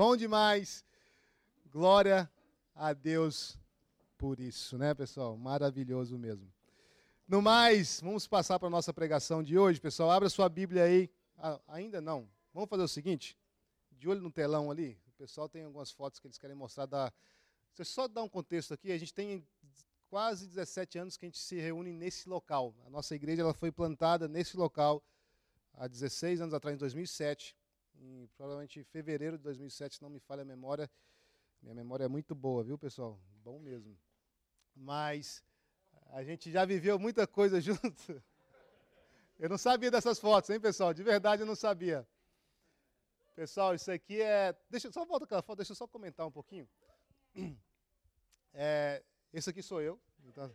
Bom demais. Glória a Deus por isso, né, pessoal? Maravilhoso mesmo. No mais, vamos passar para a nossa pregação de hoje, pessoal. Abra sua Bíblia aí. Ah, ainda não. Vamos fazer o seguinte: de olho no telão ali. O pessoal tem algumas fotos que eles querem mostrar da. Só dar um contexto aqui. A gente tem quase 17 anos que a gente se reúne nesse local. A nossa igreja ela foi plantada nesse local há 16 anos atrás, em 2007. Em, provavelmente em fevereiro de 2007, se não me falha a memória. Minha memória é muito boa, viu, pessoal? Bom mesmo. Mas a gente já viveu muita coisa junto. Eu não sabia dessas fotos, hein, pessoal? De verdade eu não sabia. Pessoal, isso aqui é. Deixa só volta aquela foto, deixa eu só comentar um pouquinho. É, esse aqui sou eu. Então...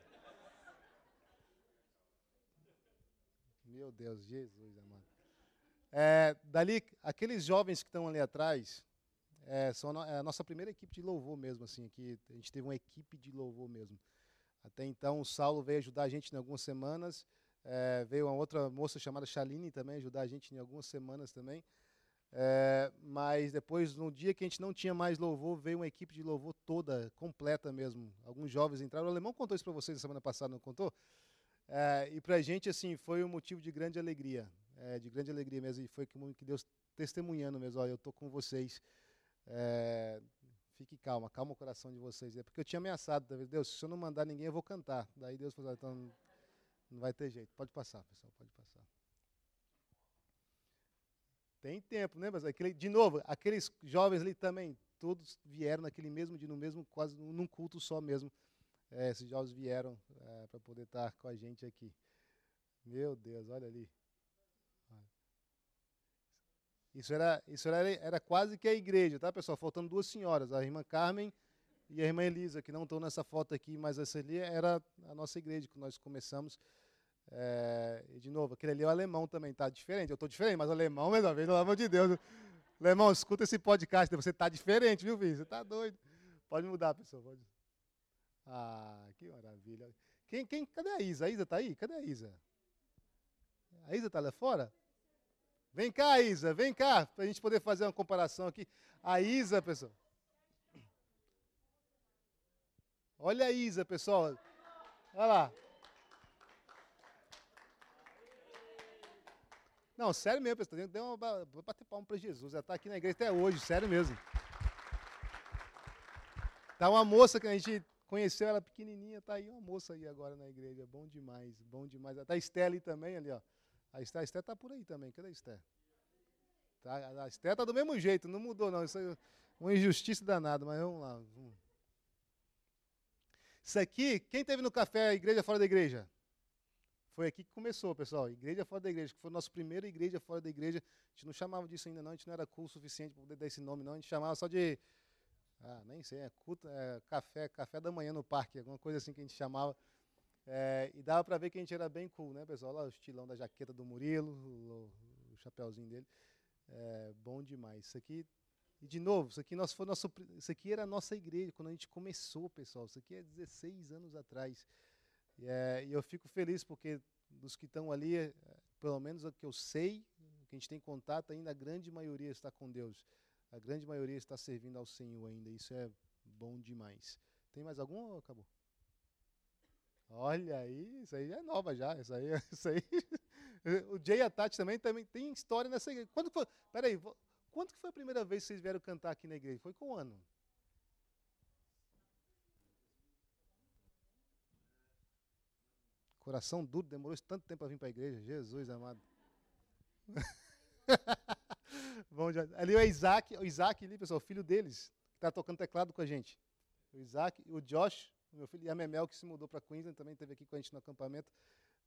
Meu Deus, Jesus amado. É, dali, aqueles jovens que estão ali atrás, é, são a, é a nossa primeira equipe de louvor mesmo, assim, aqui a gente teve uma equipe de louvor mesmo. Até então o Saulo veio ajudar a gente em algumas semanas, é, veio uma outra moça chamada Chaline também ajudar a gente em algumas semanas também. É, mas depois, no dia que a gente não tinha mais louvor, veio uma equipe de louvor toda, completa mesmo. Alguns jovens entraram. O alemão contou isso para vocês na semana passada, não contou? É, e para a gente, assim, foi um motivo de grande alegria. É, de grande alegria mesmo. E foi que, Deus testemunhando mesmo. Olha, eu estou com vocês. É, fique calma, calma o coração de vocês. É porque eu tinha ameaçado, Deus, se eu não mandar ninguém, eu vou cantar. Daí Deus falou, então não vai ter jeito. Pode passar, pessoal, pode passar. Tem tempo, né? Mas aquele, de novo, aqueles jovens ali também, todos vieram naquele mesmo dia, no mesmo, quase num culto só mesmo. É, esses jovens vieram é, para poder estar com a gente aqui. Meu Deus, olha ali. Isso era, isso era, era quase que a igreja, tá, pessoal? Faltando duas senhoras, a irmã Carmen e a irmã Elisa, que não estão nessa foto aqui, mas essa ali era a nossa igreja que nós começamos. É, e de novo, aquele ali é o alemão também, tá diferente. Eu estou diferente, mas o alemão, mais vez, pelo amor de Deus. Alemão, escuta esse podcast, você está diferente, viu, filho? Você está doido. Pode mudar, pessoal. Pode. Ah, que maravilha. Quem, quem, cadê a Isa? A Isa está aí? Cadê a Isa? A Isa está lá fora? Vem cá, Isa, vem cá, para a gente poder fazer uma comparação aqui. A Isa, pessoal. Olha a Isa, pessoal. Olha lá. Não, sério mesmo, pessoal. Deu uma, vou bater palma para Jesus. Ela está aqui na igreja até hoje, sério mesmo. Tá uma moça que a gente conheceu, ela pequenininha, tá aí uma moça aí agora na igreja. Bom demais, bom demais. Tá a Esté ali também, ali, ó. A Esté, a Esté tá por aí também. Cadê a Esté? Tá, a Esté tá do mesmo jeito, não mudou não. Isso é uma injustiça danada, mas vamos lá. Isso aqui, quem teve no café, igreja fora da igreja? Foi aqui que começou, pessoal. Igreja fora da igreja, que foi a nossa primeira igreja fora da igreja. A gente não chamava disso ainda não, a gente não era cool o suficiente para poder dar esse nome não. A gente chamava só de ah, nem sei, é, culto, é café, café da manhã no parque, alguma coisa assim que a gente chamava. É, e dava para ver que a gente era bem cool, né, pessoal? Lá o estilão da jaqueta do Murilo, o, o chapéuzinho dele. É, bom demais. Isso aqui, e de novo, isso aqui, nosso, foi nosso, isso aqui era a nossa igreja, quando a gente começou, pessoal. Isso aqui é 16 anos atrás. E, é, e eu fico feliz porque dos que estão ali, é, pelo menos o que eu sei, que a gente tem contato ainda, a grande maioria está com Deus. A grande maioria está servindo ao Senhor ainda. Isso é bom demais. Tem mais algum ou acabou? Olha aí, isso aí é nova já. Isso aí, isso aí. o Jay e também, também tem história nessa igreja. Quando foi? Peraí, quando que foi a primeira vez que vocês vieram cantar aqui na igreja? Foi com o ano? Coração duro, demorou tanto tempo para vir para a igreja. Jesus amado. Bom, ali o Isaac, o Isaac ali, pessoal, filho deles, que está tocando teclado com a gente. O Isaac, o Josh, o meu filho, e a Memel, que se mudou para Queensland, também esteve aqui com a gente no acampamento.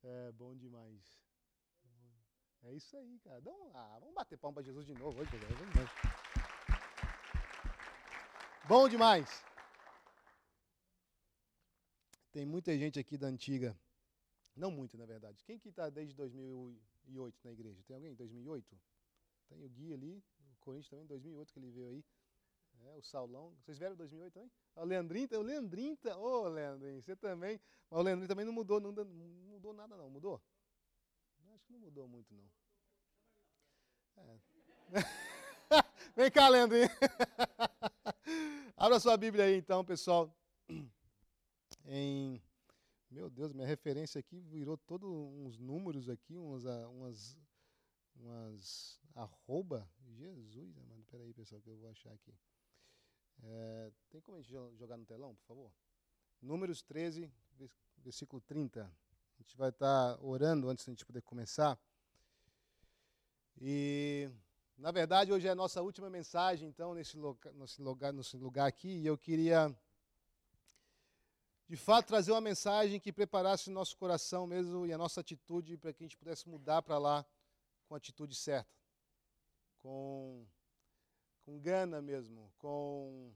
É bom demais. É isso aí, cara. Vamos lá, vamos bater palma para Jesus de novo hoje, pessoal. Bom demais. Tem muita gente aqui da antiga não muito, na verdade. Quem que está desde 2008 na igreja? Tem alguém? 2008? Tem o Gui ali, o Corinthians também, 2008 que ele veio aí. É, o Saulão. Vocês vieram em 2008 também? O Leandrinho, o Leandrinho, ô oh, Leandrinho, você também. Mas o Leandrinho também não mudou, não, não mudou nada não, mudou? Acho que não mudou muito não. É. Vem cá, Leandro. Abra sua Bíblia aí, então, pessoal. Em. Meu Deus, minha referência aqui virou todos uns números aqui, umas, umas, umas arroba. Jesus, mano. Peraí, pessoal, que eu vou achar aqui. É, tem como a gente jogar no telão, por favor? Números 13, versículo 30. A gente vai estar orando antes de a gente poder começar. E, na verdade, hoje é a nossa última mensagem, então, nesse, loca, nesse, lugar, nesse lugar aqui. E eu queria, de fato, trazer uma mensagem que preparasse o nosso coração mesmo e a nossa atitude para que a gente pudesse mudar para lá com a atitude certa. Com com gana mesmo, com.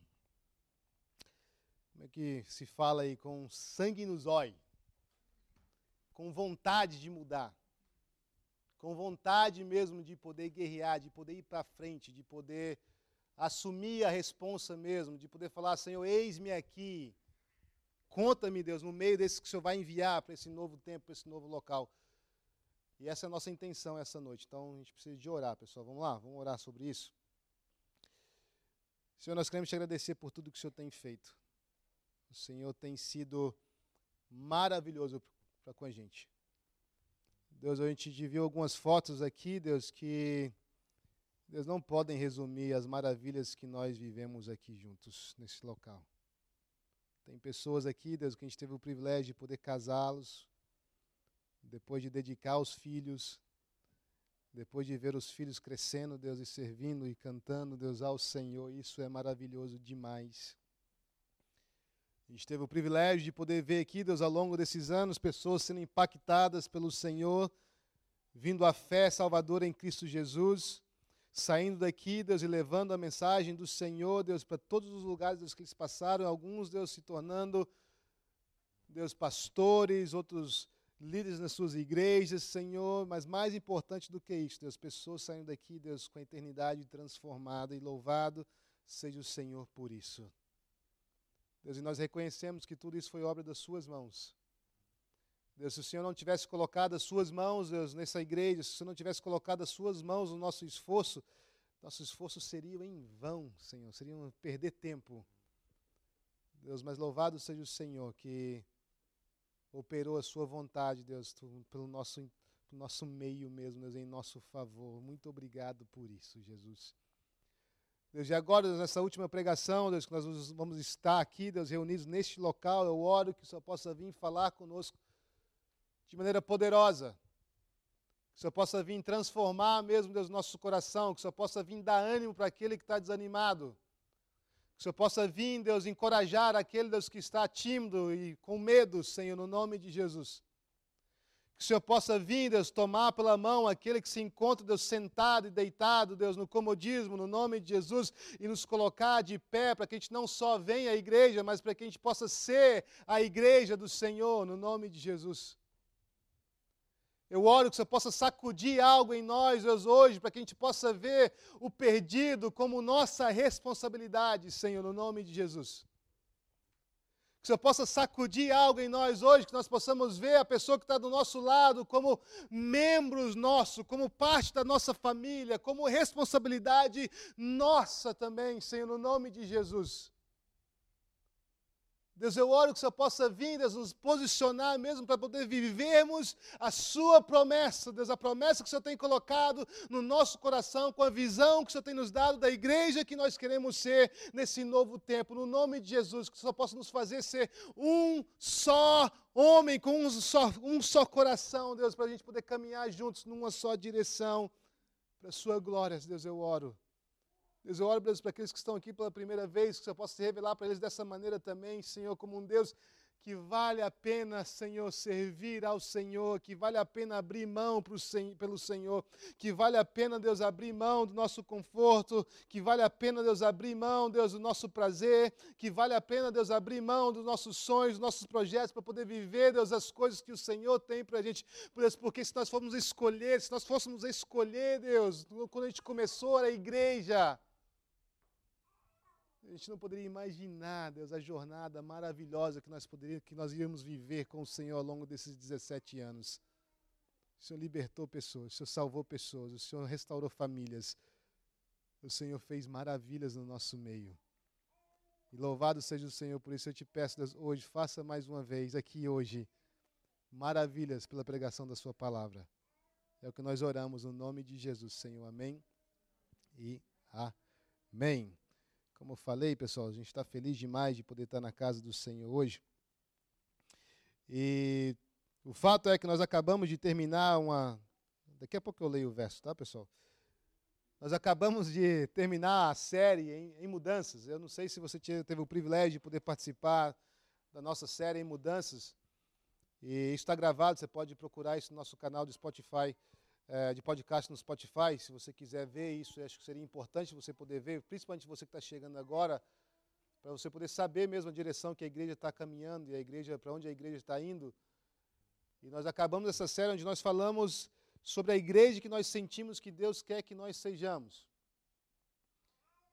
Como é que se fala aí? Com sangue nos olhos, com vontade de mudar, com vontade mesmo de poder guerrear, de poder ir para frente, de poder assumir a responsa mesmo, de poder falar: Senhor, eis-me aqui. Conta-me, Deus, no meio desse que o Senhor vai enviar para esse novo tempo, para esse novo local. E essa é a nossa intenção essa noite. Então a gente precisa de orar, pessoal. Vamos lá, vamos orar sobre isso. Senhor, nós queremos te agradecer por tudo que o Senhor tem feito. O Senhor tem sido maravilhoso para com a gente. Deus, a gente viu algumas fotos aqui, Deus, que Deus não podem resumir as maravilhas que nós vivemos aqui juntos nesse local. Tem pessoas aqui, Deus, que a gente teve o privilégio de poder casá-los, depois de dedicar os filhos, depois de ver os filhos crescendo, Deus, e servindo e cantando, Deus, ao Senhor, isso é maravilhoso demais. A gente teve o privilégio de poder ver aqui, Deus, ao longo desses anos, pessoas sendo impactadas pelo Senhor, vindo à fé salvadora em Cristo Jesus, saindo daqui, Deus, e levando a mensagem do Senhor, Deus, para todos os lugares Deus, que eles passaram, alguns, Deus, se tornando, Deus, pastores, outros líderes nas suas igrejas, Senhor, mas mais importante do que isso, Deus, pessoas saindo daqui, Deus, com a eternidade transformada e louvado seja o Senhor por isso. Deus, e nós reconhecemos que tudo isso foi obra das suas mãos. Deus, se o Senhor não tivesse colocado as suas mãos, Deus, nessa igreja, se o Senhor não tivesse colocado as suas mãos no nosso esforço, nosso esforço seria em vão, Senhor, seria um perder tempo. Deus, mas louvado seja o Senhor que operou a sua vontade, Deus, pelo nosso, pelo nosso meio mesmo, Deus, em nosso favor. Muito obrigado por isso, Jesus. Deus, e agora, Deus, nessa última pregação, Deus, que nós vamos estar aqui, Deus, reunidos neste local, eu oro que o Senhor possa vir falar conosco de maneira poderosa. Que o Senhor possa vir transformar mesmo, Deus, nosso coração, que o Senhor possa vir dar ânimo para aquele que está desanimado. Que o Senhor possa vir, Deus, encorajar aquele, Deus, que está tímido e com medo, Senhor, no nome de Jesus. Que o Senhor possa vir, Deus, tomar pela mão aquele que se encontra, Deus, sentado e deitado, Deus, no comodismo, no nome de Jesus, e nos colocar de pé para que a gente não só venha à igreja, mas para que a gente possa ser a igreja do Senhor, no nome de Jesus. Eu oro que você possa sacudir algo em nós, Deus, hoje, para que a gente possa ver o perdido como nossa responsabilidade, Senhor, no nome de Jesus. Que você possa sacudir algo em nós hoje, que nós possamos ver a pessoa que está do nosso lado como membros nossos, como parte da nossa família, como responsabilidade nossa também, Senhor, no nome de Jesus. Deus, eu oro que o Senhor possa vir, Deus, nos posicionar mesmo para poder vivermos a Sua promessa, Deus, a promessa que o Senhor tem colocado no nosso coração, com a visão que o Senhor tem nos dado da igreja que nós queremos ser nesse novo tempo. No nome de Jesus, que o Senhor possa nos fazer ser um só homem, com um só, um só coração, Deus, para a gente poder caminhar juntos numa só direção. Para a Sua glória, Deus, eu oro. Deus, eu oro, Deus, para aqueles que estão aqui pela primeira vez, que você possa se revelar para eles dessa maneira também, Senhor, como um Deus que vale a pena, Senhor, servir ao Senhor, que vale a pena abrir mão pro, pelo Senhor, que vale a pena, Deus, abrir mão do nosso conforto, que vale a pena, Deus, abrir mão, Deus, do nosso prazer, que vale a pena, Deus, abrir mão dos nossos sonhos, dos nossos projetos, para poder viver, Deus, as coisas que o Senhor tem para a gente. Porque se nós formos escolher, se nós fôssemos escolher, Deus, quando a gente começou a igreja, a gente não poderia imaginar, Deus, a jornada maravilhosa que nós, poderíamos, que nós íamos viver com o Senhor ao longo desses 17 anos. O Senhor libertou pessoas, o Senhor salvou pessoas, o Senhor restaurou famílias. o Senhor fez maravilhas no nosso meio. E louvado seja o Senhor, por isso eu te peço, Deus, hoje, faça mais uma vez aqui hoje maravilhas pela pregação da Sua palavra. É o que nós oramos no nome de Jesus, Senhor. Amém e amém. Como eu falei, pessoal, a gente está feliz demais de poder estar na casa do Senhor hoje. E o fato é que nós acabamos de terminar uma. Daqui a pouco eu leio o verso, tá, pessoal? Nós acabamos de terminar a série em, em mudanças. Eu não sei se você teve o privilégio de poder participar da nossa série em mudanças. E está gravado, você pode procurar isso no nosso canal do Spotify, é, de podcast no Spotify. Se você quiser ver isso, acho que seria importante você poder ver, principalmente você que está chegando agora, para você poder saber mesmo a direção que a igreja está caminhando e a igreja para onde a igreja está indo. E nós acabamos essa série onde nós falamos sobre a igreja que nós sentimos que Deus quer que nós sejamos.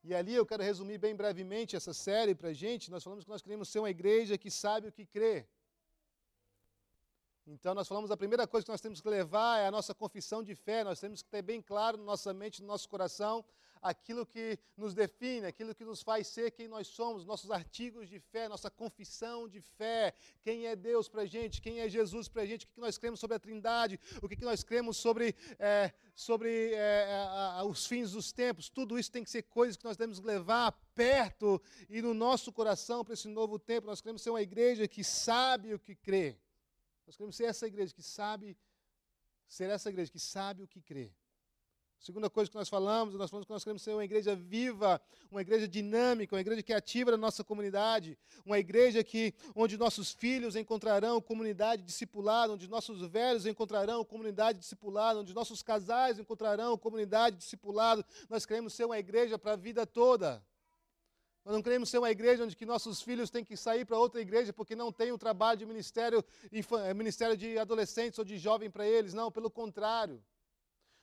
E ali eu quero resumir bem brevemente essa série para a gente. Nós falamos que nós queremos ser uma igreja que sabe o que crê. Então, nós falamos a primeira coisa que nós temos que levar é a nossa confissão de fé. Nós temos que ter bem claro na nossa mente, no nosso coração, aquilo que nos define, aquilo que nos faz ser quem nós somos, nossos artigos de fé, nossa confissão de fé. Quem é Deus para a gente, quem é Jesus para a gente, o que nós cremos sobre a Trindade, o que nós cremos sobre, é, sobre é, a, a, os fins dos tempos. Tudo isso tem que ser coisas que nós temos que levar perto e no nosso coração para esse novo tempo. Nós queremos ser uma igreja que sabe o que crê. Nós queremos ser essa igreja que sabe, ser essa igreja que sabe o que crê. Segunda coisa que nós falamos, nós falamos que nós queremos ser uma igreja viva, uma igreja dinâmica, uma igreja que ativa na nossa comunidade, uma igreja que onde nossos filhos encontrarão comunidade discipulada, onde nossos velhos encontrarão comunidade discipulada, onde nossos casais encontrarão comunidade discipulada. Nós queremos ser uma igreja para a vida toda. Nós não queremos ser uma igreja onde que nossos filhos têm que sair para outra igreja porque não tem um trabalho de ministério, eh, ministério de adolescentes ou de jovem para eles. Não, pelo contrário.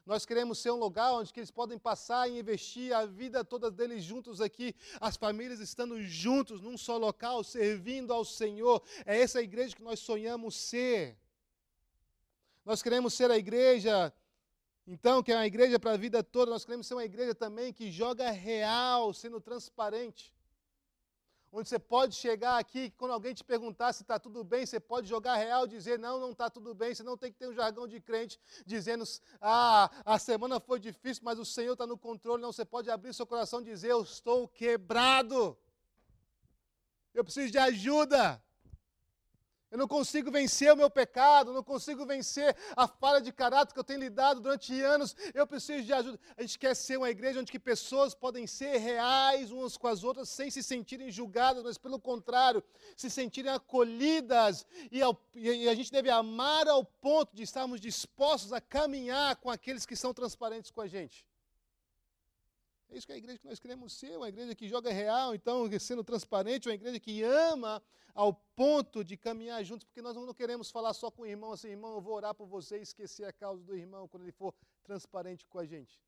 Nós queremos ser um lugar onde que eles podem passar e investir a vida toda deles juntos aqui, as famílias estando juntos num só local, servindo ao Senhor. É essa igreja que nós sonhamos ser. Nós queremos ser a igreja então, que é uma igreja para a vida toda, nós queremos ser uma igreja também que joga real, sendo transparente. Onde você pode chegar aqui, quando alguém te perguntar se está tudo bem, você pode jogar real e dizer, não, não está tudo bem. Você não tem que ter um jargão de crente dizendo, ah, a semana foi difícil, mas o Senhor está no controle. Não, você pode abrir seu coração e dizer, eu estou quebrado. Eu preciso de ajuda. Eu não consigo vencer o meu pecado, não consigo vencer a falha de caráter que eu tenho lidado durante anos. Eu preciso de ajuda. A gente quer ser uma igreja onde que pessoas podem ser reais umas com as outras sem se sentirem julgadas, mas pelo contrário, se sentirem acolhidas. E, ao, e a gente deve amar ao ponto de estarmos dispostos a caminhar com aqueles que são transparentes com a gente. É isso que é a igreja que nós queremos ser, uma igreja que joga real, então, sendo transparente, uma igreja que ama ao ponto de caminhar juntos, porque nós não queremos falar só com o irmão assim, irmão, eu vou orar por você e esquecer a causa do irmão quando ele for transparente com a gente.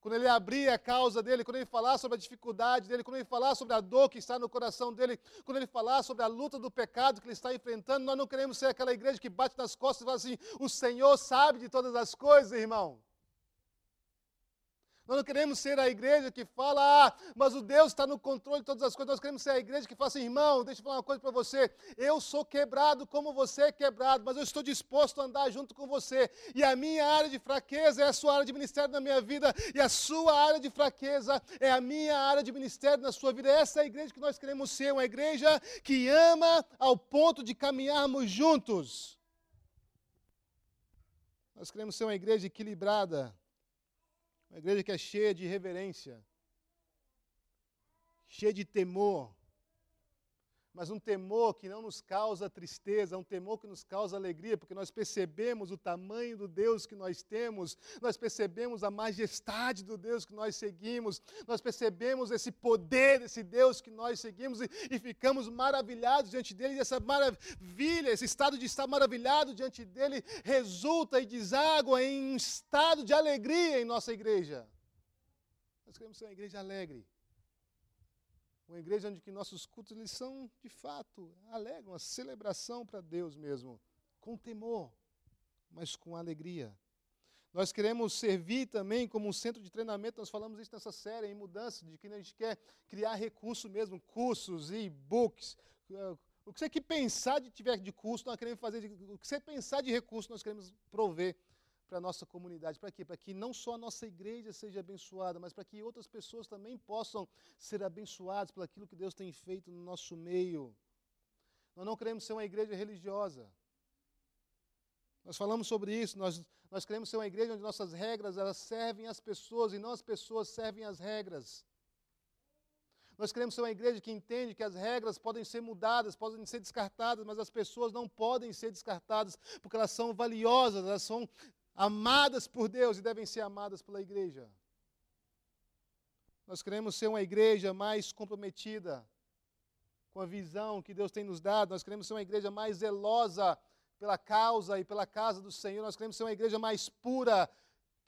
Quando ele abrir a causa dele, quando ele falar sobre a dificuldade dele, quando ele falar sobre a dor que está no coração dele, quando ele falar sobre a luta do pecado que ele está enfrentando, nós não queremos ser aquela igreja que bate nas costas e fala assim: o Senhor sabe de todas as coisas, irmão. Nós não queremos ser a igreja que fala, ah, mas o Deus está no controle de todas as coisas. Nós queremos ser a igreja que fala assim, irmão, deixa eu falar uma coisa para você. Eu sou quebrado como você é quebrado, mas eu estou disposto a andar junto com você. E a minha área de fraqueza é a sua área de ministério na minha vida, e a sua área de fraqueza é a minha área de ministério na sua vida. Essa é a igreja que nós queremos ser, uma igreja que ama ao ponto de caminharmos juntos. Nós queremos ser uma igreja equilibrada uma igreja que é cheia de reverência, cheia de temor, mas um temor que não nos causa tristeza, um temor que nos causa alegria, porque nós percebemos o tamanho do Deus que nós temos, nós percebemos a majestade do Deus que nós seguimos, nós percebemos esse poder desse Deus que nós seguimos e, e ficamos maravilhados diante dele, e essa maravilha, esse estado de estar maravilhado diante dele, resulta e deságua em um estado de alegria em nossa igreja. Nós queremos ser uma igreja alegre uma igreja onde que nossos cultos eles são, de fato, alegres, uma celebração para Deus mesmo, com temor, mas com alegria. Nós queremos servir também como um centro de treinamento. Nós falamos isso nessa série em mudança, de que a gente quer criar recurso mesmo, cursos, e-books. O que você que pensar de tiver de curso, nós queremos fazer. O que você pensar de recurso, nós queremos prover para a nossa comunidade. Para quê? Para que não só a nossa igreja seja abençoada, mas para que outras pessoas também possam ser abençoadas por aquilo que Deus tem feito no nosso meio. Nós não queremos ser uma igreja religiosa. Nós falamos sobre isso, nós, nós queremos ser uma igreja onde nossas regras elas servem as pessoas e não as pessoas servem as regras. Nós queremos ser uma igreja que entende que as regras podem ser mudadas, podem ser descartadas, mas as pessoas não podem ser descartadas, porque elas são valiosas, elas são amadas por Deus e devem ser amadas pela igreja. Nós queremos ser uma igreja mais comprometida com a visão que Deus tem nos dado, nós queremos ser uma igreja mais zelosa pela causa e pela casa do Senhor. Nós queremos ser uma igreja mais pura,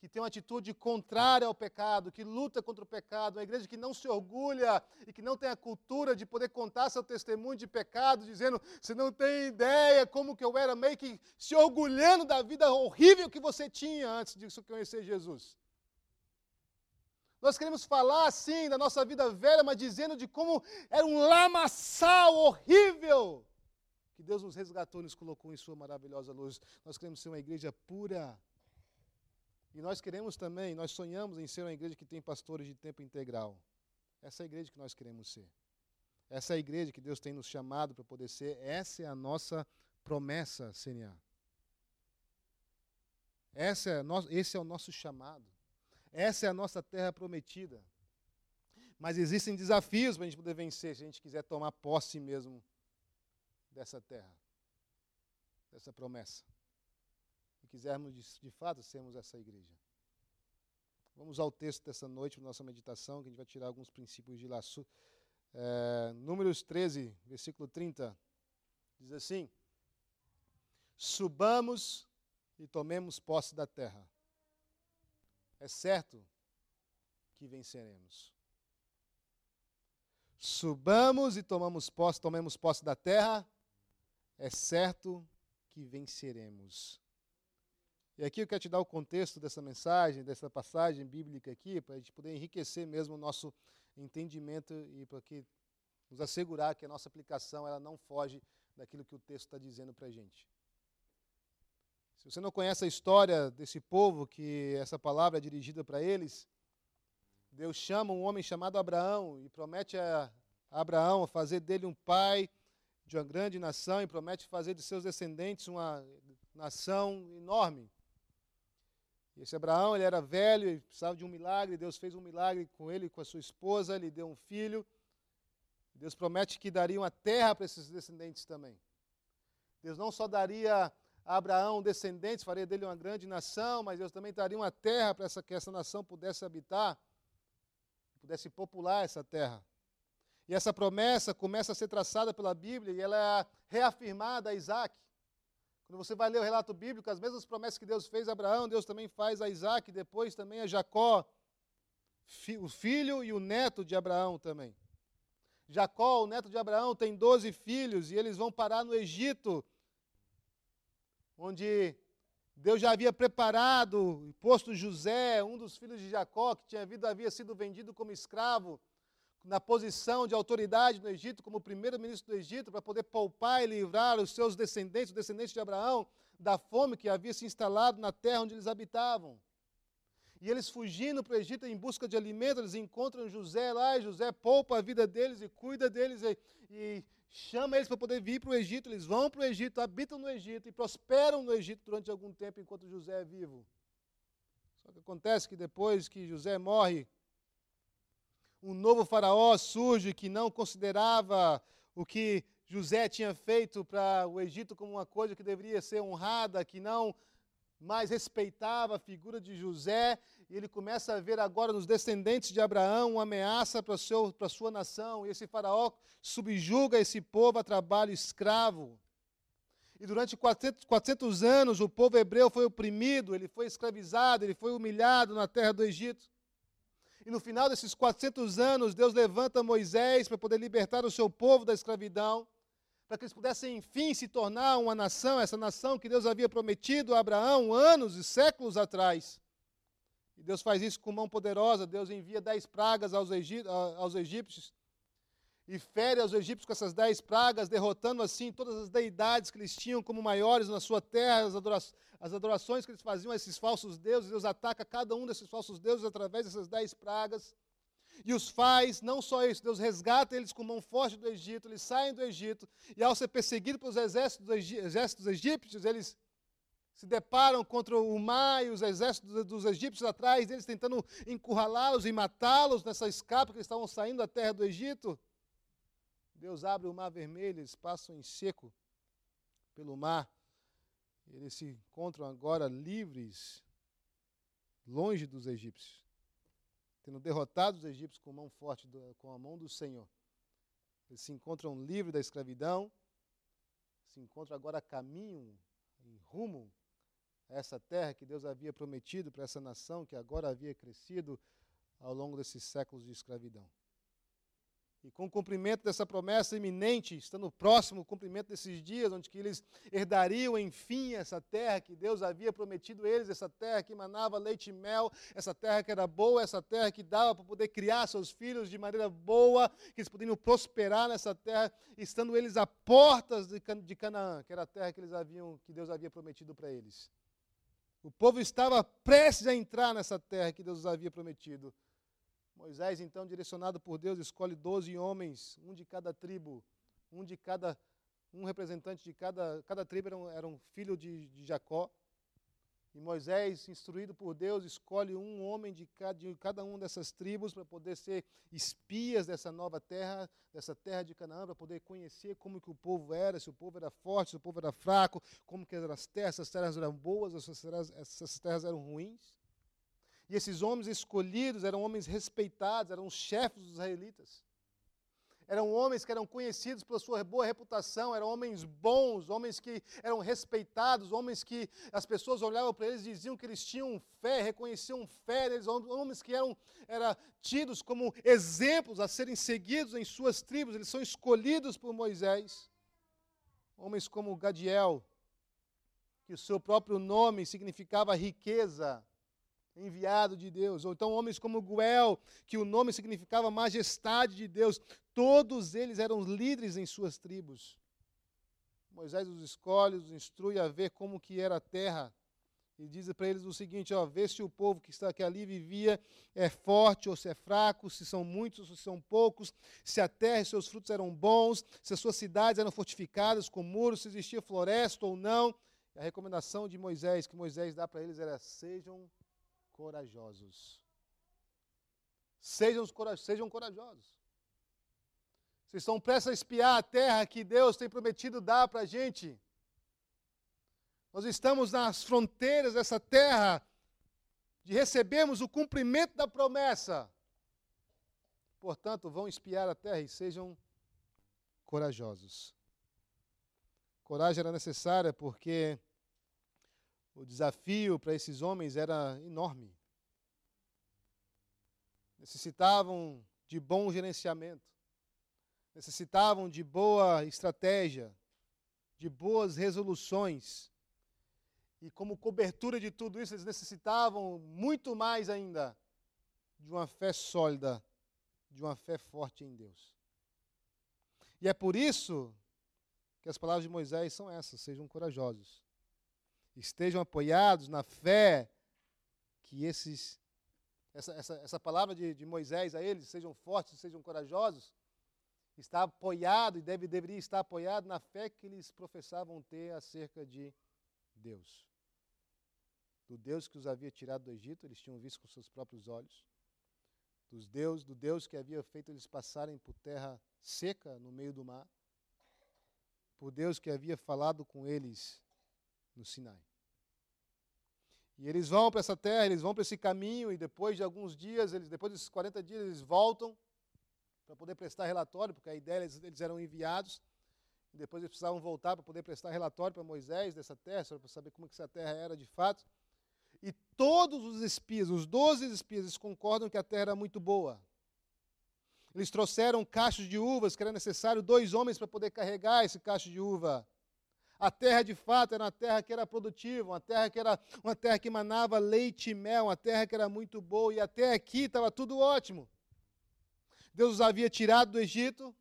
que tem uma atitude contrária ao pecado, que luta contra o pecado, uma igreja que não se orgulha e que não tem a cultura de poder contar seu testemunho de pecado, dizendo: você não tem ideia como que eu era, meio que se orgulhando da vida horrível que você tinha antes de conhecer Jesus. Nós queremos falar assim da nossa vida velha, mas dizendo de como era um lamaçal horrível que Deus nos resgatou e nos colocou em Sua maravilhosa luz. Nós queremos ser uma igreja pura. E nós queremos também, nós sonhamos em ser uma igreja que tem pastores de tempo integral. Essa é a igreja que nós queremos ser. Essa é a igreja que Deus tem nos chamado para poder ser. Essa é a nossa promessa, CNA. Essa é no, esse é o nosso chamado. Essa é a nossa terra prometida. Mas existem desafios para a gente poder vencer, se a gente quiser tomar posse mesmo dessa terra, dessa promessa. Quisermos de, de fato sermos essa igreja. Vamos ao texto dessa noite, para nossa meditação, que a gente vai tirar alguns princípios de lá. É, números 13, versículo 30, diz assim: Subamos e tomemos posse da terra. É certo que venceremos. Subamos e tomamos posse, tomemos posse da terra, é certo que venceremos. E aqui eu quero te dar o contexto dessa mensagem, dessa passagem bíblica aqui, para a gente poder enriquecer mesmo o nosso entendimento e para que nos assegurar que a nossa aplicação ela não foge daquilo que o texto está dizendo para a gente. Se você não conhece a história desse povo, que essa palavra é dirigida para eles, Deus chama um homem chamado Abraão e promete a Abraão fazer dele um pai de uma grande nação e promete fazer de seus descendentes uma nação enorme. E esse Abraão, ele era velho, ele precisava de um milagre, Deus fez um milagre com ele, com a sua esposa, lhe deu um filho. Deus promete que daria uma terra para esses descendentes também. Deus não só daria a Abraão descendentes, faria dele uma grande nação, mas Deus também daria uma terra para essa, que essa nação pudesse habitar, pudesse popular essa terra. E essa promessa começa a ser traçada pela Bíblia e ela é reafirmada a Isaac. Quando você vai ler o relato bíblico, as mesmas promessas que Deus fez a Abraão, Deus também faz a Isaac, depois também a Jacó, o filho e o neto de Abraão também. Jacó, o neto de Abraão, tem 12 filhos e eles vão parar no Egito, onde Deus já havia preparado e posto José, um dos filhos de Jacó, que tinha vindo, havia sido vendido como escravo, na posição de autoridade no Egito, como primeiro-ministro do Egito, para poder poupar e livrar os seus descendentes, os descendentes de Abraão, da fome que havia se instalado na terra onde eles habitavam. E eles fugindo para o Egito em busca de alimento, eles encontram José lá, e José poupa a vida deles e cuida deles e, e chama eles para poder vir para o Egito. Eles vão para o Egito, habitam no Egito e prosperam no Egito durante algum tempo enquanto José é vivo. Só que acontece que depois que José morre, um novo faraó surge que não considerava o que José tinha feito para o Egito como uma coisa que deveria ser honrada, que não mais respeitava a figura de José, e ele começa a ver agora nos descendentes de Abraão uma ameaça para, a sua nação, e esse faraó subjuga esse povo a trabalho escravo. E durante 400, 400 anos o povo hebreu foi oprimido, ele foi escravizado, ele foi humilhado na terra do Egito. E no final desses 400 anos, Deus levanta Moisés para poder libertar o seu povo da escravidão, para que eles pudessem, enfim, se tornar uma nação, essa nação que Deus havia prometido a Abraão anos e séculos atrás. E Deus faz isso com mão poderosa. Deus envia dez pragas aos, aos egípcios e fere aos egípcios com essas dez pragas, derrotando assim todas as deidades que eles tinham como maiores na sua terra, as, adora as adorações que eles faziam a esses falsos deuses. Deus ataca cada um desses falsos deuses através dessas dez pragas. E os faz, não só isso, Deus resgata eles com mão forte do Egito, eles saem do Egito, e ao ser perseguidos pelos exércitos, exércitos egípcios, eles se deparam contra o mar e os exércitos dos egípcios atrás deles, tentando encurralá-los e matá-los nessa escapa que eles estavam saindo da terra do Egito. Deus abre o mar vermelho, eles passam em seco pelo mar. Eles se encontram agora livres, longe dos egípcios, tendo derrotado os egípcios com mão forte, com a mão do Senhor. Eles se encontram livres da escravidão, se encontram agora a caminho, em rumo a essa terra que Deus havia prometido para essa nação que agora havia crescido ao longo desses séculos de escravidão. E com o cumprimento dessa promessa iminente, estando próximo o cumprimento desses dias, onde que eles herdariam, enfim, essa terra que Deus havia prometido a eles, essa terra que manava leite e mel, essa terra que era boa, essa terra que dava para poder criar seus filhos de maneira boa, que eles poderiam prosperar nessa terra, estando eles a portas de Canaã, que era a terra que eles haviam, que Deus havia prometido para eles. O povo estava prestes a entrar nessa terra que Deus havia prometido. Moisés, então, direcionado por Deus, escolhe doze homens, um de cada tribo, um de cada, um representante de cada, cada tribo era um, era um filho de, de Jacó. E Moisés, instruído por Deus, escolhe um homem de cada, de cada uma dessas tribos para poder ser espias dessa nova terra, dessa terra de Canaã, para poder conhecer como que o povo era, se o povo era forte, se o povo era fraco, como que eram as terras, essas terras eram boas, essas terras, essas terras eram ruins. E esses homens escolhidos eram homens respeitados, eram os chefes dos israelitas. Eram homens que eram conhecidos pela sua boa reputação, eram homens bons, homens que eram respeitados, homens que as pessoas olhavam para eles e diziam que eles tinham fé, reconheciam fé neles, homens que eram, eram tidos como exemplos a serem seguidos em suas tribos, eles são escolhidos por Moisés. Homens como Gadiel, que o seu próprio nome significava riqueza, enviado de Deus, ou então homens como Guel, que o nome significava majestade de Deus, todos eles eram líderes em suas tribos. Moisés os escolhe, os instrui a ver como que era a terra, e diz para eles o seguinte, ó, vê se o povo que está aqui ali vivia é forte ou se é fraco, se são muitos ou se são poucos, se a terra e seus frutos eram bons, se as suas cidades eram fortificadas com muros, se existia floresta ou não. E a recomendação de Moisés, que Moisés dá para eles era: sejam corajosos. Sejam, sejam corajosos. Vocês estão prestes a espiar a terra que Deus tem prometido dar para a gente. Nós estamos nas fronteiras dessa terra de recebermos o cumprimento da promessa. Portanto, vão espiar a terra e sejam corajosos. Coragem era necessária porque o desafio para esses homens era enorme. Necessitavam de bom gerenciamento, necessitavam de boa estratégia, de boas resoluções. E como cobertura de tudo isso, eles necessitavam muito mais ainda de uma fé sólida, de uma fé forte em Deus. E é por isso que as palavras de Moisés são essas: sejam corajosos estejam apoiados na fé que esses essa, essa, essa palavra de, de Moisés a eles, sejam fortes, sejam corajosos, está apoiado e deve, deveria estar apoiado na fé que eles professavam ter acerca de Deus. Do Deus que os havia tirado do Egito, eles tinham visto com seus próprios olhos. Dos Deus, do Deus que havia feito eles passarem por terra seca no meio do mar. Por Deus que havia falado com eles no Sinai. E eles vão para essa terra, eles vão para esse caminho, e depois de alguns dias, eles, depois desses 40 dias, eles voltam para poder prestar relatório, porque a ideia eles, eles eram enviados, e depois eles precisavam voltar para poder prestar relatório para Moisés dessa terra, para saber como que essa terra era de fato. E todos os espias, os 12 espias, concordam que a terra era muito boa. Eles trouxeram cachos de uvas, que era necessário dois homens para poder carregar esse cacho de uva. A terra, de fato, era uma terra que era produtiva, uma terra que era uma terra que manava leite e mel, uma terra que era muito boa, e até aqui estava tudo ótimo. Deus os havia tirado do Egito,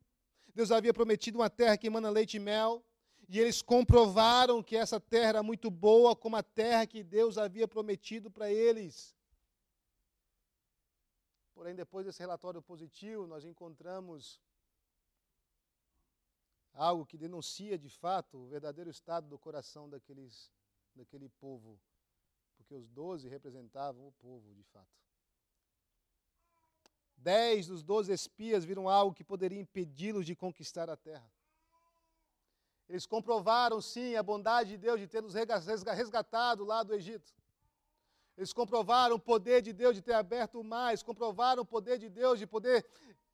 Deus havia prometido uma terra que emana leite e mel, e eles comprovaram que essa terra era muito boa, como a terra que Deus havia prometido para eles. Porém, depois desse relatório positivo, nós encontramos algo que denuncia de fato o verdadeiro estado do coração daqueles, daquele povo, porque os doze representavam o povo de fato. Dez dos doze espias viram algo que poderia impedi-los de conquistar a terra. Eles comprovaram, sim, a bondade de Deus de ter nos resgatado lá do Egito. Eles comprovaram o poder de Deus de ter aberto o mar, eles comprovaram o poder de Deus de poder,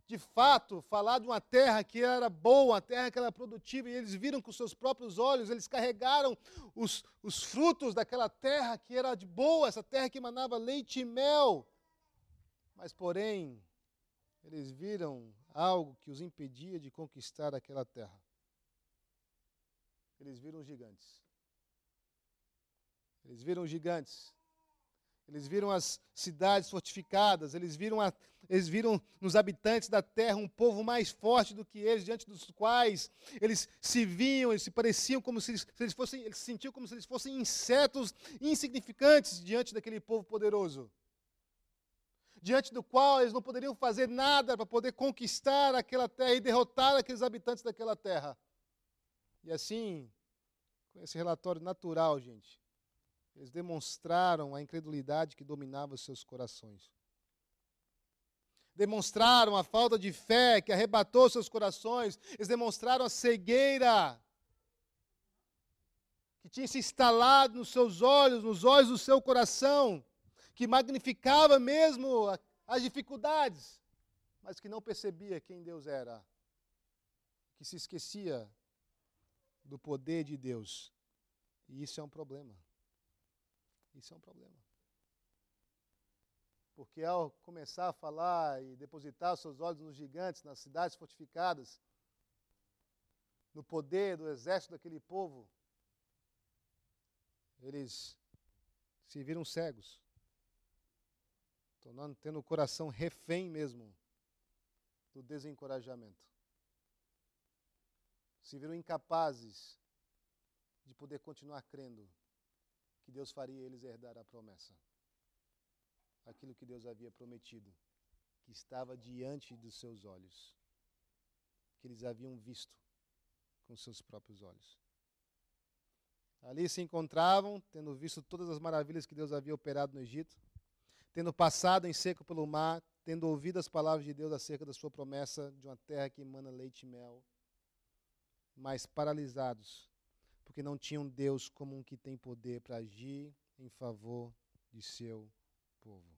de fato, falar de uma terra que era boa, uma terra que era produtiva, e eles viram com seus próprios olhos, eles carregaram os, os frutos daquela terra que era de boa, essa terra que emanava leite e mel. Mas, porém, eles viram algo que os impedia de conquistar aquela terra. Eles viram gigantes. Eles viram gigantes. Eles viram as cidades fortificadas, eles viram, a, eles viram nos habitantes da terra um povo mais forte do que eles, diante dos quais eles se viam, eles se pareciam como se eles, se eles fossem, eles se sentiam como se eles fossem insetos insignificantes diante daquele povo poderoso. Diante do qual eles não poderiam fazer nada para poder conquistar aquela terra e derrotar aqueles habitantes daquela terra. E assim, com esse relatório natural, gente, eles demonstraram a incredulidade que dominava os seus corações. Demonstraram a falta de fé que arrebatou seus corações. Eles demonstraram a cegueira que tinha se instalado nos seus olhos, nos olhos do seu coração, que magnificava mesmo as dificuldades, mas que não percebia quem Deus era, que se esquecia do poder de Deus. E isso é um problema. Isso é um problema. Porque ao começar a falar e depositar os seus olhos nos gigantes, nas cidades fortificadas, no poder do exército daquele povo, eles se viram cegos, tornando, tendo o coração refém mesmo do desencorajamento. Se viram incapazes de poder continuar crendo que Deus faria eles herdar a promessa. Aquilo que Deus havia prometido, que estava diante dos seus olhos, que eles haviam visto com seus próprios olhos. Ali se encontravam, tendo visto todas as maravilhas que Deus havia operado no Egito, tendo passado em seco pelo mar, tendo ouvido as palavras de Deus acerca da sua promessa de uma terra que emana leite e mel, mas paralisados porque não tinham Deus como um que tem poder para agir em favor de seu povo.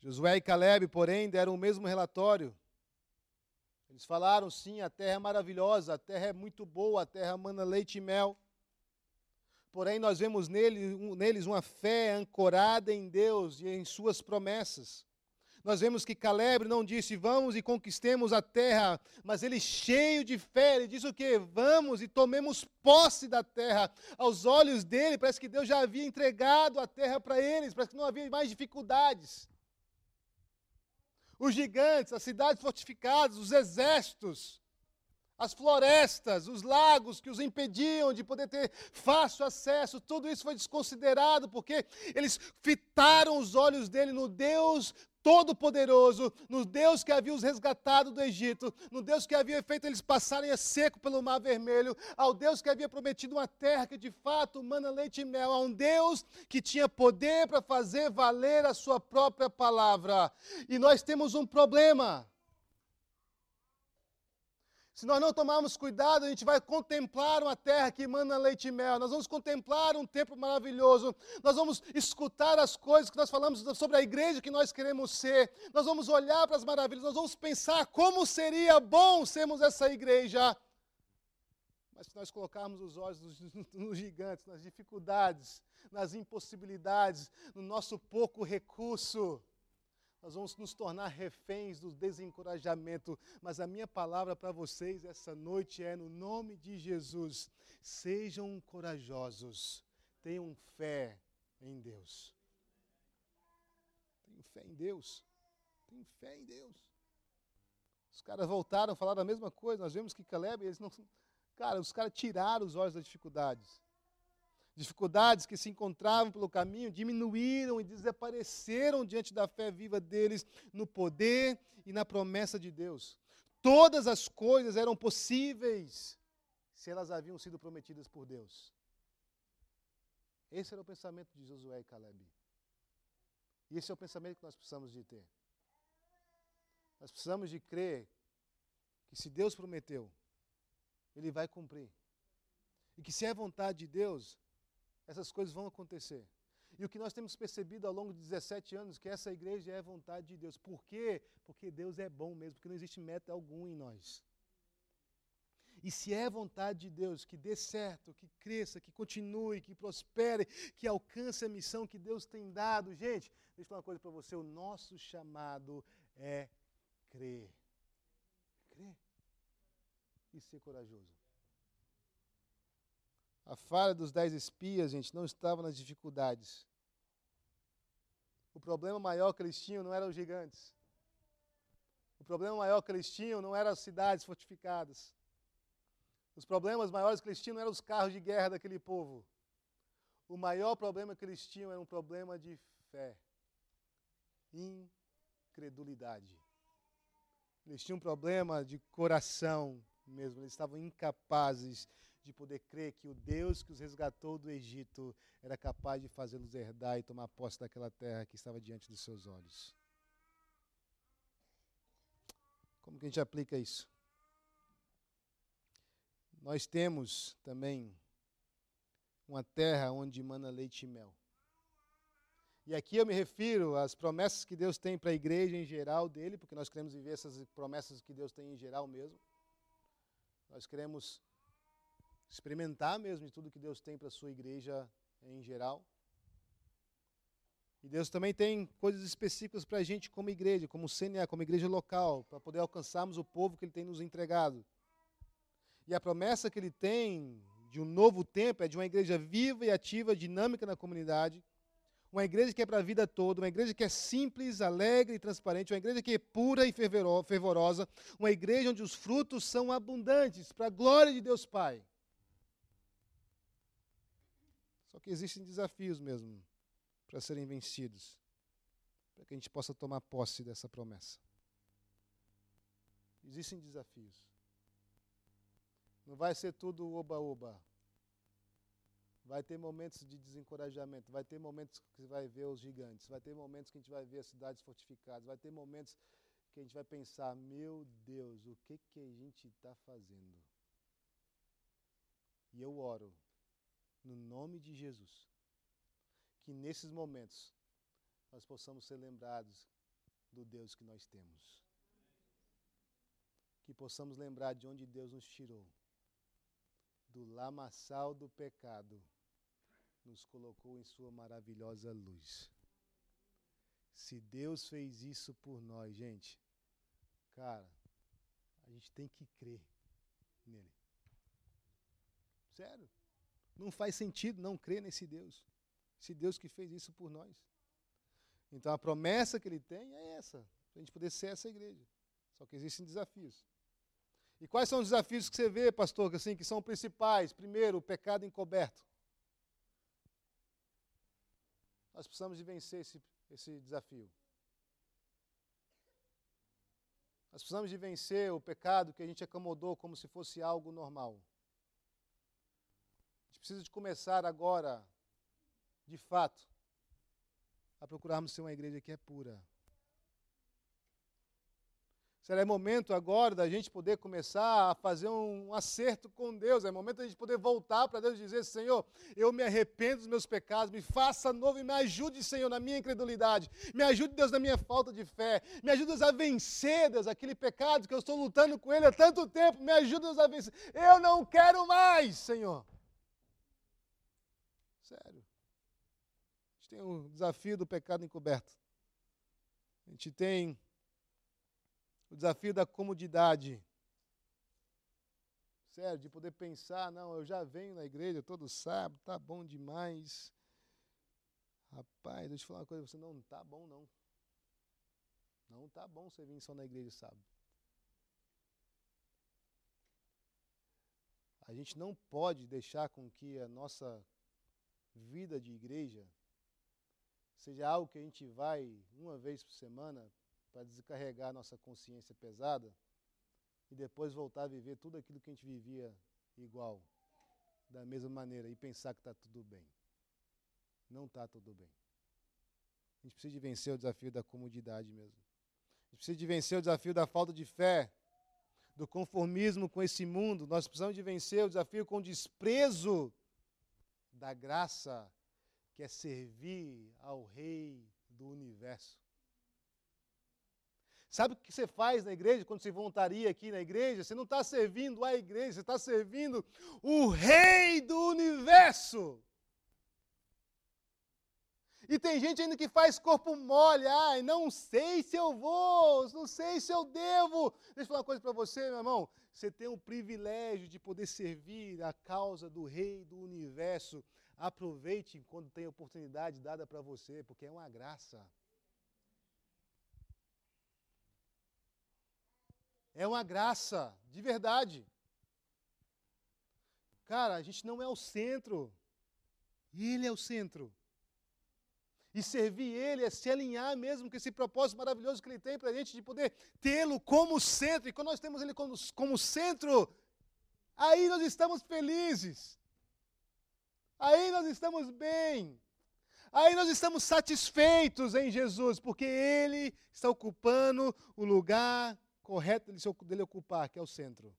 Josué e Caleb, porém, deram o mesmo relatório. Eles falaram: sim, a terra é maravilhosa, a terra é muito boa, a terra mana leite e mel. Porém, nós vemos neles uma fé ancorada em Deus e em Suas promessas. Nós vemos que Caleb não disse, vamos e conquistemos a terra, mas ele, cheio de fé, ele diz o quê? Vamos e tomemos posse da terra. Aos olhos dele, parece que Deus já havia entregado a terra para eles, parece que não havia mais dificuldades. Os gigantes, as cidades fortificadas, os exércitos, as florestas, os lagos que os impediam de poder ter fácil acesso, tudo isso foi desconsiderado porque eles fitaram os olhos dele no Deus Todo-Poderoso, no Deus que havia os resgatado do Egito, no Deus que havia feito eles passarem a seco pelo Mar Vermelho, ao Deus que havia prometido uma terra que de fato mana leite e mel, a um Deus que tinha poder para fazer valer a sua própria palavra. E nós temos um problema. Se nós não tomarmos cuidado, a gente vai contemplar uma terra que emana leite e mel. Nós vamos contemplar um tempo maravilhoso. Nós vamos escutar as coisas que nós falamos sobre a igreja que nós queremos ser. Nós vamos olhar para as maravilhas. Nós vamos pensar como seria bom sermos essa igreja. Mas se nós colocarmos os olhos nos, nos gigantes, nas dificuldades, nas impossibilidades, no nosso pouco recurso, nós vamos nos tornar reféns do desencorajamento. Mas a minha palavra para vocês essa noite é: no nome de Jesus, sejam corajosos, tenham fé em Deus. Tenham fé em Deus. Tenham fé em Deus. Os caras voltaram, falaram a mesma coisa. Nós vemos que Caleb, eles não. Cara, os caras tiraram os olhos das dificuldades dificuldades que se encontravam pelo caminho diminuíram e desapareceram diante da fé viva deles no poder e na promessa de Deus. Todas as coisas eram possíveis se elas haviam sido prometidas por Deus. Esse era o pensamento de Josué e Caleb. E esse é o pensamento que nós precisamos de ter. Nós precisamos de crer que se Deus prometeu, Ele vai cumprir. E que se é vontade de Deus, essas coisas vão acontecer. E o que nós temos percebido ao longo de 17 anos, que essa igreja é vontade de Deus. Por quê? Porque Deus é bom mesmo, porque não existe meta algum em nós. E se é vontade de Deus que dê certo, que cresça, que continue, que prospere, que alcance a missão que Deus tem dado, gente, deixa eu falar uma coisa para você: o nosso chamado é crer. Crer e ser corajoso. A falha dos dez espias, gente, não estava nas dificuldades. O problema maior que eles tinham não eram os gigantes. O problema maior que eles tinham não eram as cidades fortificadas. Os problemas maiores que eles tinham não eram os carros de guerra daquele povo. O maior problema que eles tinham era um problema de fé, incredulidade. Eles tinham um problema de coração mesmo, eles estavam incapazes de poder crer que o Deus que os resgatou do Egito era capaz de fazê-los herdar e tomar posse daquela terra que estava diante dos seus olhos. Como que a gente aplica isso? Nós temos também uma terra onde mana leite e mel. E aqui eu me refiro às promessas que Deus tem para a igreja em geral dele, porque nós queremos viver essas promessas que Deus tem em geral mesmo. Nós queremos experimentar mesmo de tudo que Deus tem para a sua igreja em geral. E Deus também tem coisas específicas para a gente como igreja, como CNA, como igreja local, para poder alcançarmos o povo que Ele tem nos entregado. E a promessa que Ele tem de um novo tempo é de uma igreja viva e ativa, dinâmica na comunidade, uma igreja que é para a vida toda, uma igreja que é simples, alegre e transparente, uma igreja que é pura e fervorosa, uma igreja onde os frutos são abundantes, para a glória de Deus Pai. Só que existem desafios mesmo para serem vencidos, para que a gente possa tomar posse dessa promessa. Existem desafios. Não vai ser tudo oba-oba. Vai ter momentos de desencorajamento, vai ter momentos que você vai ver os gigantes, vai ter momentos que a gente vai ver as cidades fortificadas, vai ter momentos que a gente vai pensar: meu Deus, o que, que a gente está fazendo? E eu oro no nome de Jesus, que nesses momentos nós possamos ser lembrados do Deus que nós temos. Que possamos lembrar de onde Deus nos tirou do lamaçal do pecado, nos colocou em Sua maravilhosa luz. Se Deus fez isso por nós, gente, cara, a gente tem que crer nele. Sério. Não faz sentido não crer nesse Deus. Esse Deus que fez isso por nós. Então a promessa que ele tem é essa, a gente poder ser essa igreja. Só que existem desafios. E quais são os desafios que você vê, pastor, assim, que são principais? Primeiro, o pecado encoberto. Nós precisamos de vencer esse, esse desafio. Nós precisamos de vencer o pecado que a gente acomodou como se fosse algo normal precisa de começar agora, de fato, a procurarmos ser uma igreja que é pura. Será momento agora da gente poder começar a fazer um acerto com Deus. É momento da gente poder voltar para Deus e dizer: Senhor, eu me arrependo dos meus pecados, me faça novo e me ajude, Senhor, na minha incredulidade. Me ajude, Deus, na minha falta de fé. Me ajude, Deus, a vencer, Deus, aquele pecado que eu estou lutando com ele há tanto tempo. Me ajude, Deus, a vencer. Eu não quero mais, Senhor. Sério. A gente tem o desafio do pecado encoberto. A gente tem o desafio da comodidade. Sério, de poder pensar, não, eu já venho na igreja todo sábado, tá bom demais. Rapaz, deixa eu falar uma coisa, você não tá bom não. Não tá bom você vir só na igreja sábado. A gente não pode deixar com que a nossa vida de igreja seja algo que a gente vai uma vez por semana para descarregar a nossa consciência pesada e depois voltar a viver tudo aquilo que a gente vivia igual, da mesma maneira, e pensar que está tudo bem. Não está tudo bem. A gente precisa de vencer o desafio da comodidade mesmo. A gente precisa de vencer o desafio da falta de fé, do conformismo com esse mundo. Nós precisamos de vencer o desafio com desprezo da graça, que é servir ao Rei do universo. Sabe o que você faz na igreja quando se voluntaria aqui na igreja? Você não está servindo a igreja, você está servindo o Rei do universo. E tem gente ainda que faz corpo mole. Ai, não sei se eu vou, não sei se eu devo. Deixa eu falar uma coisa para você, meu irmão. Você tem o privilégio de poder servir a causa do Rei do universo. Aproveite quando tem oportunidade dada para você, porque é uma graça. É uma graça, de verdade. Cara, a gente não é o centro. Ele é o centro. E servir Ele é se alinhar mesmo com esse propósito maravilhoso que Ele tem para a gente, de poder tê-lo como centro. E quando nós temos Ele como, como centro, aí nós estamos felizes. Aí nós estamos bem. Aí nós estamos satisfeitos em Jesus, porque Ele está ocupando o lugar correto dele ocupar, que é o centro.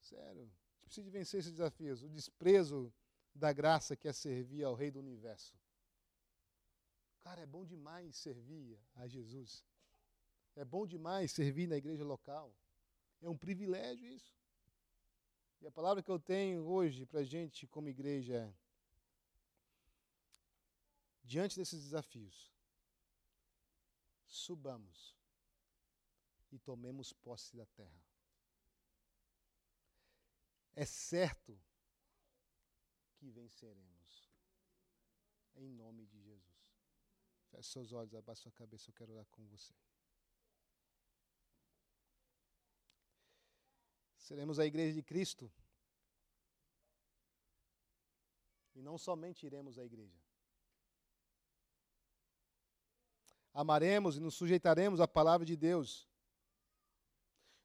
Sério, a gente precisa vencer esses desafios. O desprezo da graça que é servir ao Rei do Universo. Cara, é bom demais servir a Jesus. É bom demais servir na igreja local. É um privilégio isso. E a palavra que eu tenho hoje para a gente como igreja é: diante desses desafios, subamos e tomemos posse da terra. É certo que venceremos. Em nome de Jesus. Feche seus olhos, abaixe sua cabeça, eu quero orar com você. Seremos a igreja de Cristo. E não somente iremos à igreja. Amaremos e nos sujeitaremos à palavra de Deus.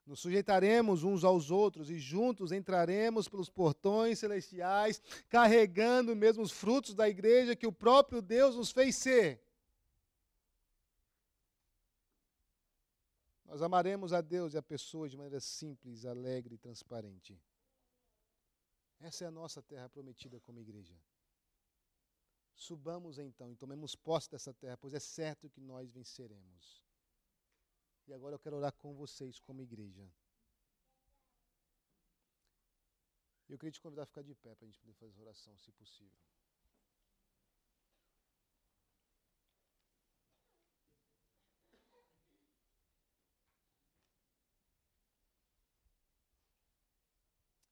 Nos sujeitaremos uns aos outros e juntos entraremos pelos portões celestiais, carregando mesmo os frutos da igreja que o próprio Deus nos fez ser. Nós amaremos a Deus e a pessoas de maneira simples, alegre e transparente. Essa é a nossa terra prometida como igreja. Subamos então e tomemos posse dessa terra, pois é certo que nós venceremos. E agora eu quero orar com vocês como igreja. Eu queria te convidar a ficar de pé para a gente poder fazer oração, se possível.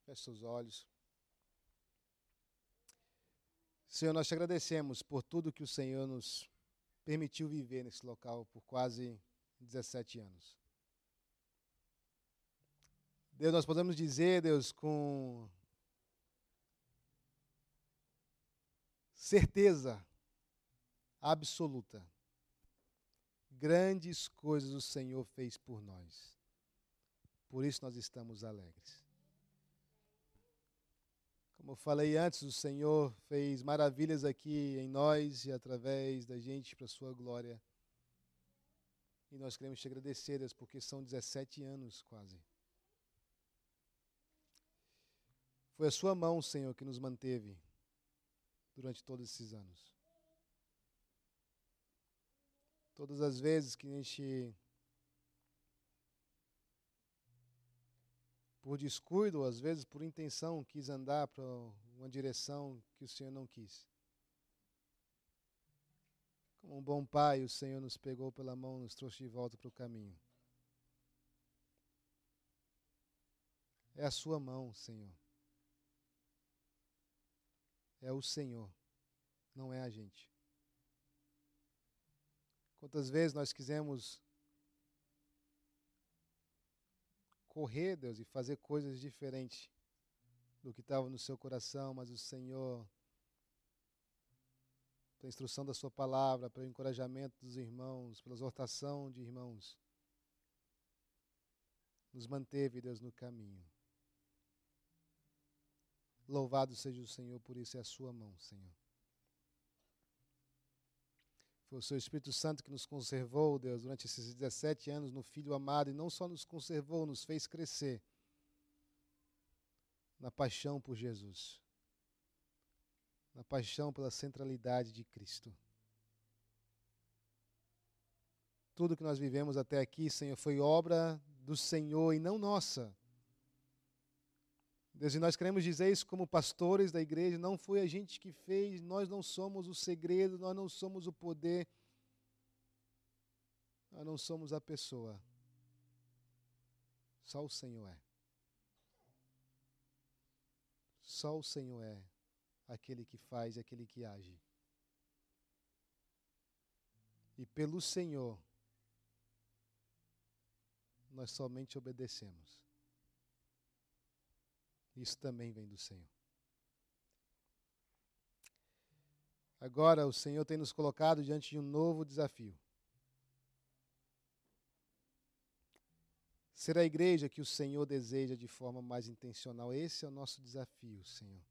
Feche seus olhos. Senhor, nós te agradecemos por tudo que o Senhor nos permitiu viver nesse local por quase 17 anos. Deus, nós podemos dizer, Deus, com certeza absoluta, grandes coisas o Senhor fez por nós. Por isso nós estamos alegres. Como eu falei antes, o Senhor fez maravilhas aqui em nós e através da gente para a sua glória. E nós queremos te agradecer, Deus, porque são 17 anos quase. Foi a Sua mão, Senhor, que nos manteve durante todos esses anos. Todas as vezes que a gente, por descuido, às vezes por intenção, quis andar para uma direção que o Senhor não quis. Como um bom pai, o Senhor nos pegou pela mão, nos trouxe de volta para o caminho. É a Sua mão, Senhor. É o Senhor, não é a gente. Quantas vezes nós quisemos correr, Deus, e fazer coisas diferentes do que estava no seu coração, mas o Senhor, pela instrução da Sua palavra, pelo encorajamento dos irmãos, pela exortação de irmãos, nos manteve, Deus, no caminho. Louvado seja o Senhor, por isso é a Sua mão, Senhor. Foi o seu Espírito Santo que nos conservou, Deus, durante esses 17 anos no Filho amado, e não só nos conservou, nos fez crescer na paixão por Jesus, na paixão pela centralidade de Cristo. Tudo que nós vivemos até aqui, Senhor, foi obra do Senhor e não nossa. Deus, e nós queremos dizer isso como pastores da igreja, não foi a gente que fez, nós não somos o segredo, nós não somos o poder, nós não somos a pessoa. Só o Senhor é. Só o Senhor é aquele que faz, aquele que age. E pelo Senhor, nós somente obedecemos. Isso também vem do Senhor. Agora, o Senhor tem nos colocado diante de um novo desafio. Ser a igreja que o Senhor deseja de forma mais intencional. Esse é o nosso desafio, Senhor.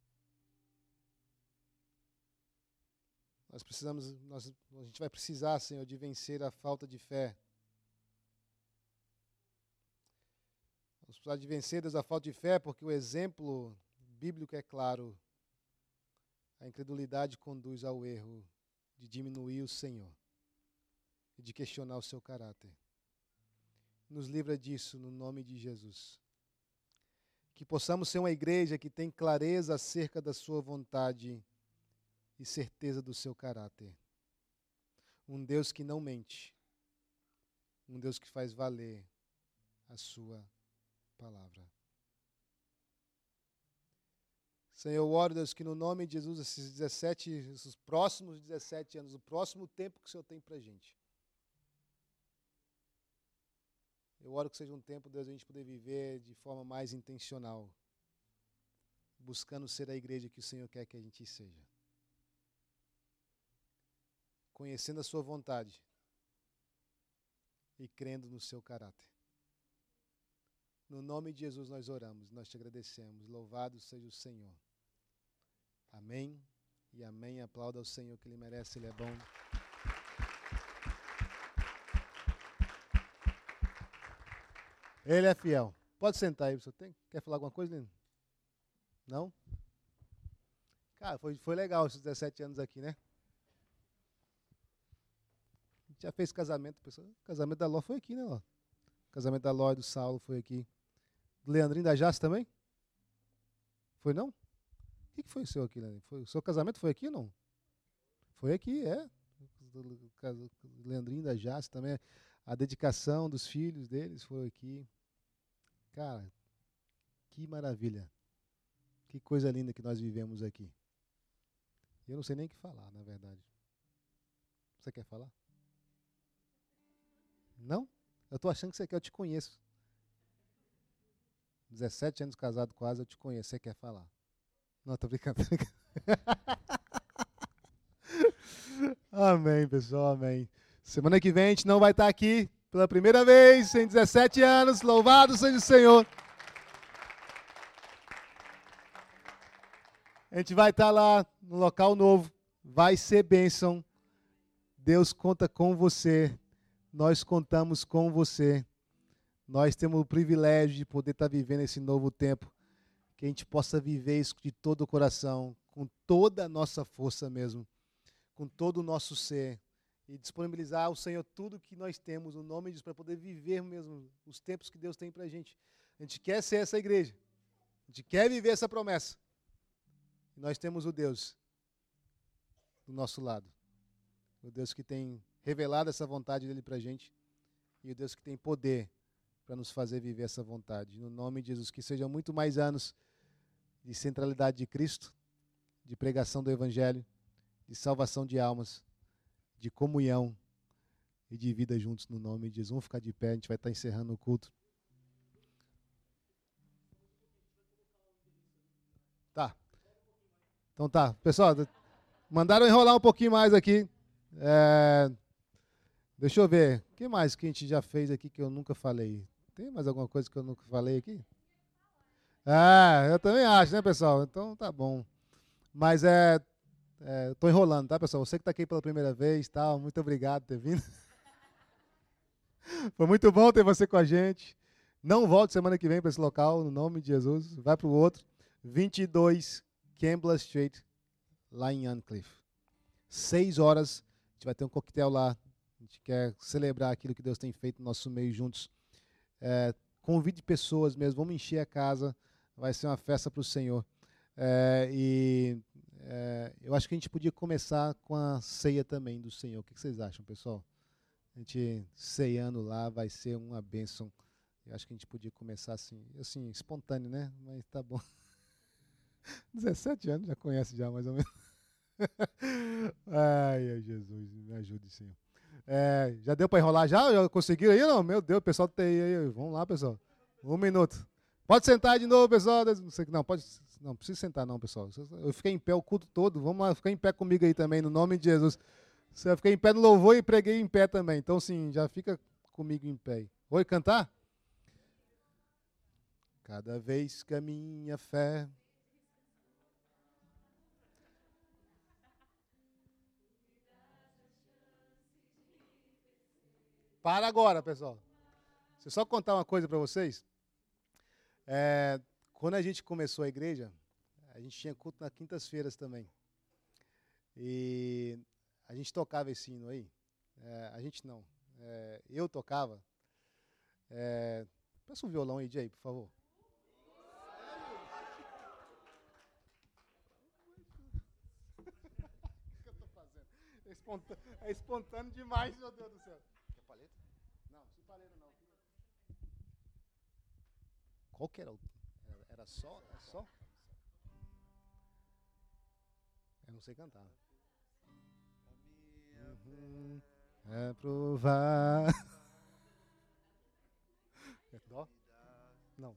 Nós precisamos, nós, a gente vai precisar, Senhor, de vencer a falta de fé. Vamos precisar de vencer Deus, a falta de fé, porque o exemplo bíblico é claro. A incredulidade conduz ao erro de diminuir o Senhor e de questionar o seu caráter nos livra disso no nome de Jesus. Que possamos ser uma igreja que tem clareza acerca da Sua vontade e certeza do seu caráter. Um Deus que não mente. Um Deus que faz valer a Sua palavra. Senhor, eu oro, Deus, que no nome de Jesus, esses 17, esses próximos 17 anos, o próximo tempo que o Senhor tem para a gente, Eu oro que seja um tempo, Deus, a gente poder viver de forma mais intencional, buscando ser a igreja que o Senhor quer que a gente seja. Conhecendo a Sua vontade e crendo no seu caráter. No nome de Jesus nós oramos, nós te agradecemos. Louvado seja o Senhor. Amém e amém. Aplauda ao Senhor que Ele merece, Ele é bom. Ele é fiel. Pode sentar aí, você tem? Quer falar alguma coisa, Lino? Não? Cara, foi, foi legal esses 17 anos aqui, né? Já fez casamento, pessoal. casamento da Ló foi aqui, né, Ló? casamento da Ló e do Saulo foi aqui. Do Leandrinho da Jace também? Foi não? O que, foi o seu aqui, Leandrinho? Foi, o seu casamento foi aqui ou não? Foi aqui, é. Do Leandrinho da Jace também. A dedicação dos filhos deles foi aqui. Cara, que maravilha. Que coisa linda que nós vivemos aqui. Eu não sei nem o que falar, na verdade. Você quer falar? Não? Eu estou achando que você quer, eu te conheço. 17 anos casado quase, eu te conheço. Você quer falar? Não, tô brincando. Amém, pessoal, amém. Semana que vem a gente não vai estar aqui pela primeira vez em 17 anos. Louvado seja o Senhor. A gente vai estar lá no local novo. Vai ser bênção. Deus conta com você. Nós contamos com você. Nós temos o privilégio de poder estar vivendo esse novo tempo. Que a gente possa viver isso de todo o coração, com toda a nossa força mesmo, com todo o nosso ser e disponibilizar ao Senhor tudo que nós temos, o nome disso, para poder viver mesmo os tempos que Deus tem para a gente. A gente quer ser essa igreja. A gente quer viver essa promessa. E nós temos o Deus do nosso lado. o Deus que tem revelado essa vontade dele para a gente e o Deus que tem poder para nos fazer viver essa vontade. No nome de Jesus, que sejam muito mais anos de centralidade de Cristo, de pregação do Evangelho, de salvação de almas, de comunhão e de vida juntos no nome de Jesus. Vamos ficar de pé, a gente vai estar encerrando o culto. Tá. Então tá, pessoal, mandaram enrolar um pouquinho mais aqui. É, deixa eu ver, o que mais que a gente já fez aqui que eu nunca falei? Tem mais alguma coisa que eu nunca falei aqui? Ah, eu também acho, né, pessoal? Então tá bom. Mas é, é tô enrolando, tá, pessoal? Você que está aqui pela primeira vez, tal, muito obrigado por ter vindo. Foi muito bom ter você com a gente. Não volte semana que vem para esse local, no nome de Jesus. Vai para o outro. 22 Campbell Street, lá em Uncliffe. Seis horas, a gente vai ter um coquetel lá. Gente quer celebrar aquilo que Deus tem feito no nosso meio juntos. É, convide pessoas mesmo, vamos encher a casa. Vai ser uma festa para o Senhor. É, e é, eu acho que a gente podia começar com a ceia também do Senhor. O que vocês acham, pessoal? A gente ceiando lá vai ser uma bênção. Eu acho que a gente podia começar assim, assim, espontâneo, né? Mas tá bom. 17 anos, já conhece já mais ou menos. ai, Jesus, me ajude, Senhor. É, já deu para enrolar já? Já conseguiram aí? Não, meu Deus, pessoal tem aí. Vamos lá, pessoal. Um minuto. Pode sentar de novo, pessoal. Não, pode. Não, precisa sentar, não, pessoal. Eu fiquei em pé o culto todo. Vamos lá, ficar em pé comigo aí também, no nome de Jesus. Você fiquei em pé no louvor e preguei em pé também. Então, sim, já fica comigo em pé. Oi, cantar? Cada vez que a minha fé Para agora, pessoal. Deixa eu só contar uma coisa para vocês. É, quando a gente começou a igreja, a gente tinha culto nas quintas-feiras também. E a gente tocava esse hino aí. É, a gente não. É, eu tocava. É, peça um violão aí, Jay, por favor. É espontâneo, é espontâneo demais, meu Deus do céu. Qual que era o. Era, só? Era só? Eu não sei cantar. Uhum. É provar. É dó? Não.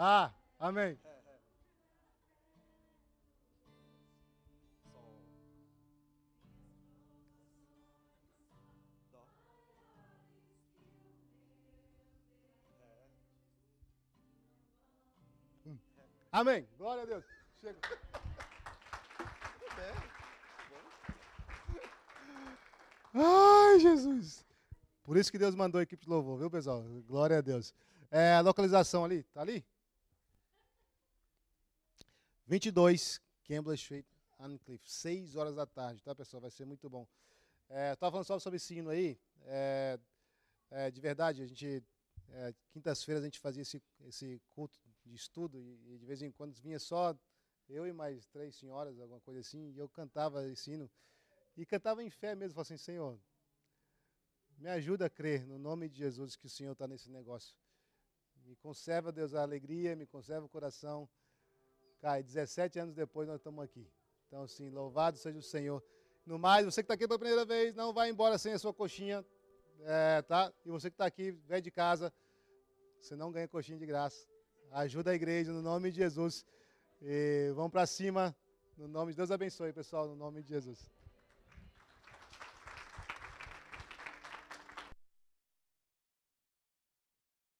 Ah, amém. Amém. Glória a Deus. Chega. Ai, Jesus. Por isso que Deus mandou a equipe de louvor, viu, pessoal? Glória a Deus. É, localização ali, tá ali? 22, Campbell Street, Uncliffe, 6 horas da tarde, tá, pessoal? Vai ser muito bom. É, Estava falando só sobre esse hino aí. É, é, de verdade, a gente, é, quintas-feiras a gente fazia esse, esse culto de estudo e, e, de vez em quando vinha só eu e mais três senhoras, alguma coisa assim, e eu cantava esse hino. E cantava em fé mesmo, falava assim, Senhor, me ajuda a crer no nome de Jesus que o Senhor está nesse negócio. Me conserva, Deus, a alegria, me conserva o coração. Cai, 17 anos depois nós estamos aqui. Então, assim, louvado seja o Senhor. No mais, você que está aqui pela primeira vez, não vai embora sem a sua coxinha, é, tá? E você que está aqui, vem de casa, você não ganha coxinha de graça. Ajuda a igreja no nome de Jesus. E vamos para cima, no nome de Deus abençoe, pessoal, no nome de Jesus.